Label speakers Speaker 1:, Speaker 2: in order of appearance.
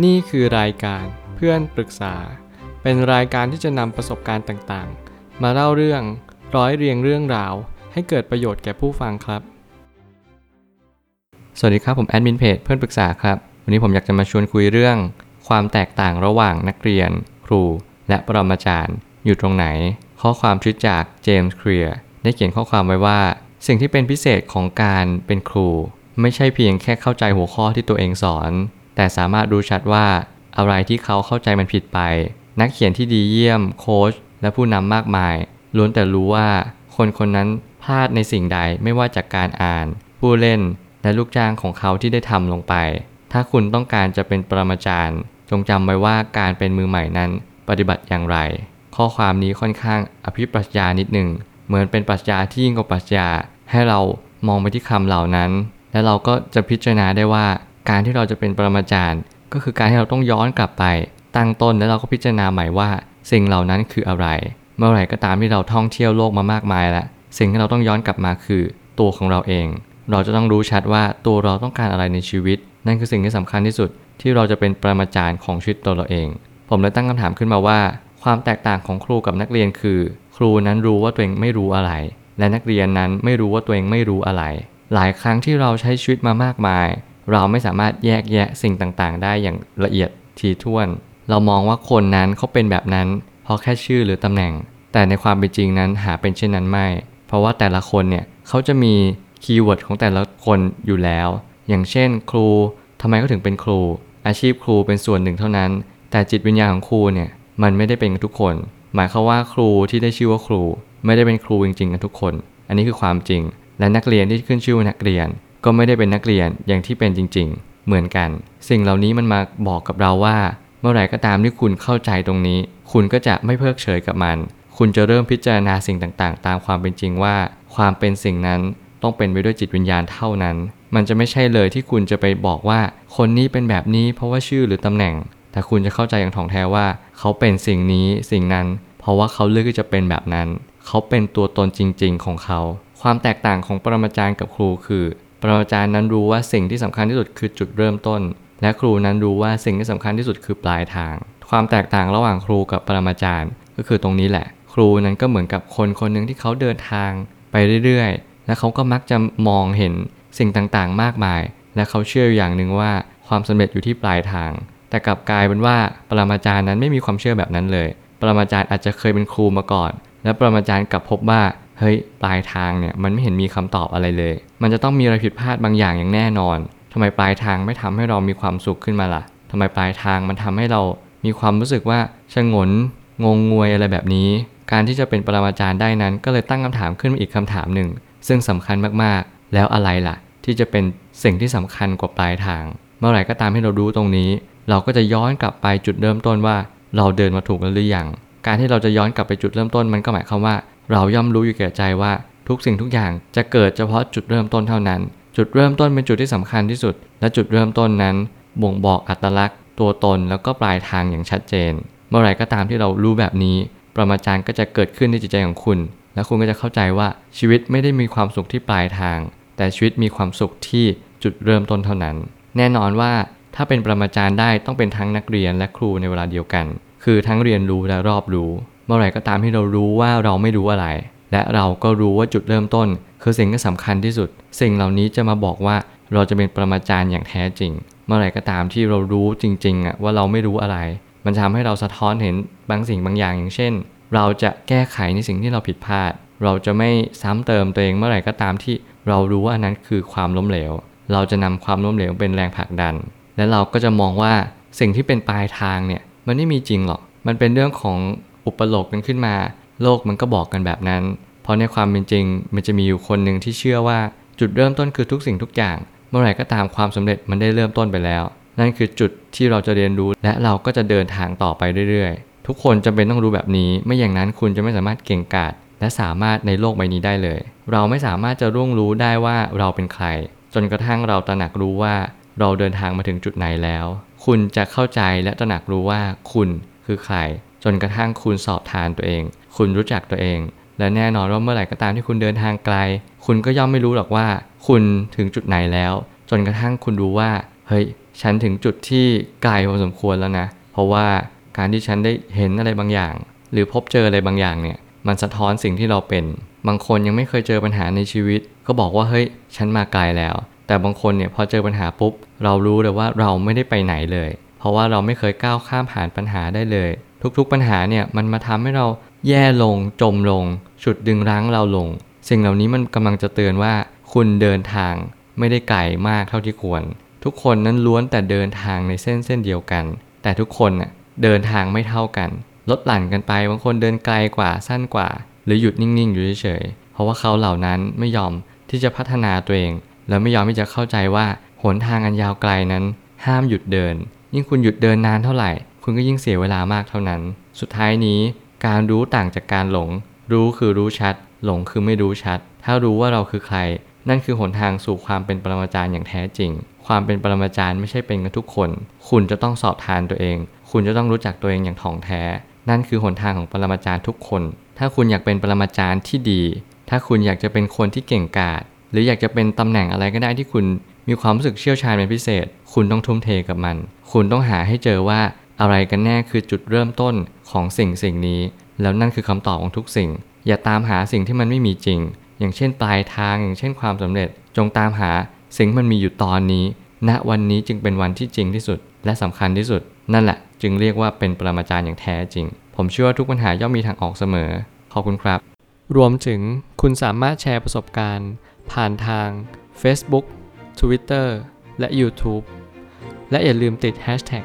Speaker 1: นี่คือรายการเพื่อนปรึกษา เป็นรายการที่จะนำประสบการณ์ต่างๆ มาเล่าเรื่องร้อยเรียงเรื่องราว ให้เกิดประโยชน์แก่ผู้ฟังครับ สวัสดีครับผมแอดมินเพจเพื่อนปรึกษาครับ วันนี้ผมอยากจะมาชวนคุยเรื่อง ความแตกต่างระหว่างนักเรียน ครู และปรมาจารย์ อยู่ตรงไหน ข้อความชุดจากเจมส์เคลียร์ได้เขียนข้อความไว้ว่า สิ่งที่เป็นพิเศษของการเป็นครู ไม่ใช่เพียงแค่เข้าใจหัวข้อที่ตัวเองสอน แต่สามารถรู้ชัดว่าอะไรที่เขาเข้าใจมันผิดไป นักเขียนที่ดีเยี่ยม โค้ชและผู้นำมากมายล้วนแต่รู้ว่าคนคนนั้นพลาดในสิ่งใดไม่ว่าจากการอ่าน ผู้เล่นและลูกจ้างของเขาที่ได้ทำลงไป ถ้าคุณต้องการจะเป็นปรมาจารย์ จงจำไว้ว่าการเป็นมือใหม่นั้นปฏิบัติอย่างไร ข้อความนี้ค่อนข้างอภิปรัชญานิดหนึ่ง เหมือนเป็นปรัชญาที่ยิ่งกว่าปรัชญาให้เรามองไปที่คำเหล่านั้น และเราก็จะพิจารณาได้ว่า การที่เราจะเป็นปรมาจารย์ ก็คือการที่เราต้องย้อนกลับไป ตั้งต้นแล้วเราก็พิจารณาใหม่ว่า สิ่งเหล่านั้นคืออะไร เมื่อไหร่ก็ตามที่เราท่องเที่ยวโลกมามากมายแล้วสิ่งที่เราต้องย้อนกลับมาคือ ตัวของเราเอง เราจะต้องรู้ชัดว่าตัวเราต้องการอะไรในชีวิต นั่นคือสิ่งที่สำคัญที่สุดที่เราจะเป็นปรมาจารย์ของชีวิตตัวเราเอง ผมเลยตั้งคำถามขึ้นมาว่า ความแตกต่างของครูกับนักเรียนคือ ครูนั้นรู้ว่าตัวเองไม่รู้อะไร และนักเรียนนั้นไม่รู้ว่าตัวเองไม่รู้อะไร หลายครั้งที่เราใช้ชีวิตมามากมาย เราไม่สามารถแยกแยะสิ่งต่างๆ ได้อย่างละเอียดถี่ถ้วน เรามองว่าคนนั้นเขาเป็นแบบนั้น เพราะแค่ชื่อหรือตำแหน่ง แต่ในความเป็นจริงนั้นหาเป็นเช่นนั้นไม่ เพราะว่าแต่ละคนเนี่ยเขาจะมี keyword ของแต่ละคนอยู่แล้ว อย่างเช่น ครูทำไมเขาถึงเป็นครู อาชีพครูเป็นส่วนหนึ่งเท่านั้น แต่จิตวิญญาณของครูเนี่ยมันไม่ได้เป็นทุกคน หมายความว่าครูที่ได้ชื่อว่าครู ไม่ได้เป็นครูจริงๆกันทุกคน อันนี้คือความจริง และนักเรียนที่ขึ้นชื่อว่านักเรียน ก็ไม่ได้เป็นนักเรียนอย่างที่เป็นจริง ๆ เหมือนกัน สิ่งเหล่านี้มันมาบอกกับเราว่า เมื่อไหร่ก็ตามที่คุณเข้าใจตรงนี้ คุณก็จะไม่เพิกเฉยกับมัน คุณจะเริ่มพิจารณาสิ่งต่างๆ ตามความเป็นจริงว่า ความเป็นสิ่งนั้นต้องเป็นไปด้วยจิตวิญญาณเท่านั้น มันจะไม่ใช่เลยที่คุณจะไปบอกว่า คนนี้เป็นแบบนี้เพราะว่าชื่อหรือตำแหน่ง แต่คุณจะเข้าใจอย่างถ่องแท้ว่า เขาเป็นสิ่งนี้สิ่งนั้น เพราะว่าเขาเลือกที่จะเป็นแบบนั้น เขาเป็นตัวตนจริง ๆ ของเขา ความแตกต่างของปรมาจารย์กับครูคือ ปรมาจารย์นั้นรู้ว่าสิ่งที่สำคัญที่สุดคือจุดเริ่มต้น และครูนั้นรู้ว่าสิ่งที่สำคัญที่สุดคือปลายทาง ความแตกต่างระหว่างครูกับปรมาจารย์ ก็คือตรงนี้แหละ ครูนั้นก็เหมือนกับคนคนหนึ่งที่เขาเดินทางไปเรื่อยๆ และเขาก็มักจะมองเห็นสิ่งต่างๆ มากมาย และเขาเชื่ออย่างหนึ่งว่าความสำเร็จอยู่ที่ปลายทาง แต่กลับกลายเป็นว่าปรมาจารย์นั้นไม่มีความเชื่อแบบนั้นเลย ปรมาจารย์อาจจะเคยเป็นครูมาก่อน และปรมาจารย์กลับพบว่า เฮ้ยปลายทางเนี่ยมันไม่เห็นมีคำตอบอะไรเลย มันจะต้องมีอะไรผิดพลาดบางอย่างอย่างแน่นอนทำไมปลายทางไม่ทำให้เรามีความสุขขึ้นมาล่ะทำไมปลายทางมันทำให้เรามีความรู้สึกว่าชงน งงงวยอะไรแบบนี้ การที่จะเป็นปรมาจารย์ได้นั้นก็เลยตั้งคำถามขึ้นมาอีกคำถามหนึ่ง ซึ่งสำคัญมากๆ แล้วอะไรล่ะ ที่จะเป็นสิ่งที่สำคัญกว่าปลายทาง เมื่อไหร่ก็ตามที่เรารู้ตรงนี้ เราก็จะย้อนกลับไปจุดเริ่มต้นว่า เราเดินมาถูกแล้วหรือยังการที่เราจะย้อนกลับไปจุดเริ่มต้นมันก็หมายความว่า เราย่อมรู้อยู่แก่ใจว่าทุกสิ่งทุกอย่างจะเกิดเฉพาะจุดเริ่มต้นเท่านั้น จุดเริ่มต้นเป็นจุดที่สำคัญที่สุด และจุดเริ่มต้นนั้น บ่งบอกอัตลักษณ์ ตัวตนแล้วก็ปลายทางอย่างชัดเจน เมื่อไหร่ก็ตามที่เรารู้แบบนี้ ประมาจารย์ก็จะเกิดขึ้นในจิตใจของคุณ และคุณก็จะเข้าใจว่าชีวิตไม่ได้มีความสุขที่ปลายทาง แต่ชีวิตมีความสุขที่จุดเริ่มต้นเท่านั้น แน่นอนว่าถ้าเป็นประมาจารย์ได้ต้องเป็นทั้งนักเรียนและครูในเวลาเดียวกัน คือทั้งเรียนรู้และรอบรู้ มื่อไหร่ก็ตามที่เรารู้ว่าเราไม่รู้อะไร และเราก็รู้ว่าจุดเริ่มต้น คือสิ่งที่สำคัญที่สุด สิ่งเหล่านี้จะมาบอกว่าเราจะเป็นประมาจารย์อย่างแท้จริง เมื่อไหร่ก็ตามที่เรารู้จริงๆอะว่าเราไม่รู้อะไร มันทำให้เราสะท้อนเห็นบางสิ่งบางอย่างอย่างเช่น เราจะแก้ไขในสิ่งที่เราผิดพลาด เราจะไม่ซ้ำเติมตัวเองเมื่อไหร่ก็ตามที่เรารู้ว่าอันนั้นคือความล้มเหลว เราจะนำความล้มเหลวเป็นแรงผลักดัน และเราก็จะมองว่าสิ่งที่เป็นปลายทางเนี่ยมันไม่มีจริงหรอก มันเป็นเรื่องของ อุปโลกกันขึ้นมา โลกมันก็บอกกันแบบนั้น เพราะในความเป็นจริง มันจะมีอยู่คนหนึ่งที่เชื่อว่าจุดเริ่มต้นคือทุกสิ่งทุกอย่าง เมื่อไหร่ก็ตามความสำเร็จมันได้เริ่มต้นไปแล้ว นั่นคือจุดที่เราจะเรียนรู้และเราก็จะเดินทางต่อไปเรื่อยๆ ทุกคนจำเป็นต้องรู้แบบนี้ไม่อย่างนั้นคุณจะไม่สามารถเก่งกาจและสามารถในโลกใบนี้ได้เลย เราไม่สามารถจะร่วงรู้ได้ว่าเราเป็นใคร จนกระทั่งเราตระหนักรู้ว่าเราเดินทางมาถึงจุดไหนแล้ว คุณจะเข้าใจและตระหนักรู้ว่าคุณคือใคร จนกระทั่งคุณสอบทานตัวเอง คุณรู้จักตัวเอง และแน่นอนว่าเมื่อไหร่ก็ตามที่คุณเดินทางไกล คุณก็ย่อมไม่รู้หรอกว่า คุณถึงจุดไหนแล้ว จนกระทั่งคุณรู้ว่า เฮ้ย ฉันถึงจุดที่ไกลพอสมควรแล้วนะ เพราะว่าการที่ฉันได้เห็นอะไรบางอย่าง หรือพบเจออะไรบางอย่างเนี่ย มันสะท้อนสิ่งที่เราเป็น บางคนยังไม่เคยเจอปัญหาในชีวิต ก็บอกว่าเฮ้ย ฉันมาไกลแล้ว แต่บางคนเนี่ยพอเจอปัญหาปุ๊บ เรารู้เลยว่าเราไม่ได้ไปไหนเลย เพราะว่าเราไม่เคยก้าวข้ามผ่านปัญหาได้เลย ทุกๆปัญหาเนี่ยมันมาทำให้เราแย่ลงจมลงฉุดดึงรั้งเราลง สิ่งเหล่านี้มันกำลังจะเตือนว่าคุณเดินทางไม่ได้ไกลมากเท่าที่ควร ทุกคนนั้นล้วนแต่เดินทางในเส้นเส้นเดียวกัน แต่ทุกคนน่ะเดินทางไม่เท่ากัน ลดหลั่นกันไปบางคนเดินไกลกว่าสั้นกว่า หรือหยุดนิ่งๆอยู่เฉยๆเพราะว่าเขาเหล่านั้นไม่ยอมที่จะพัฒนาตัวเอง และไม่ยอมที่จะเข้าใจว่าหนทางอันยาวไกลนั้น ห้ามหยุดเดิน ยิ่งคุณหยุดเดินนานเท่าไหร่ คุณก็ยิ่งเสียเวลามากเท่านั้น สุดท้ายนี้การรู้ต่างจากการหลง รู้คือรู้ชัด หลงคือไม่รู้ชัด ถ้ารู้ว่าเราคือใคร นั่นคือหนทางสู่ความเป็นปรมาจารย์อย่างแท้จริง ความเป็นปรมาจารย์ไม่ใช่เป็นกันทุกคน คุณจะต้องสอบทานตัวเอง คุณจะต้องรู้จักตัวเองอย่างถ่องแท้ นั่นคือหนทางของปรมาจารย์ทุกคน ถ้าคุณอยากเป็นปรมาจารย์ที่ดี ถ้าคุณอยากจะเป็นคนที่เก่งกาจหรืออยากจะเป็นตำแหน่งอะไรก็ได้ที่คุณมีความรู้สึกเชี่ยวชาญเป็นพิเศษ คุณต้องทุ่มเทกับมัน คุณต้องหาให้เจอว่า อะไรกันแน่คือจุดเริ่มต้นของสิ่งสิ่งนี้ แล้วนั่นคือคำตอบของทุกสิ่ง อย่าตามหาสิ่งที่มันไม่มีจริง อย่างเช่นปลายทางอย่างเช่นความสำเร็จ จงตามหาสิ่งมันมีอยู่ตอนนี้ ณวันนี้จึงเป็นวันที่จริงที่สุด และสำคัญที่สุด นั่นแหละ จึงเรียกว่าเป็นปรมาจารย์อย่างแท้จริง ผมเชื่อว่าทุกปัญหาย่อมมีทางออกเสมอขอบคุณครับ รวมถึงคุณสามารถแชร์ประสบการณ์ ผ่านทาง Facebook Twitter และ YouTube และอย่าลืมติด Hashtag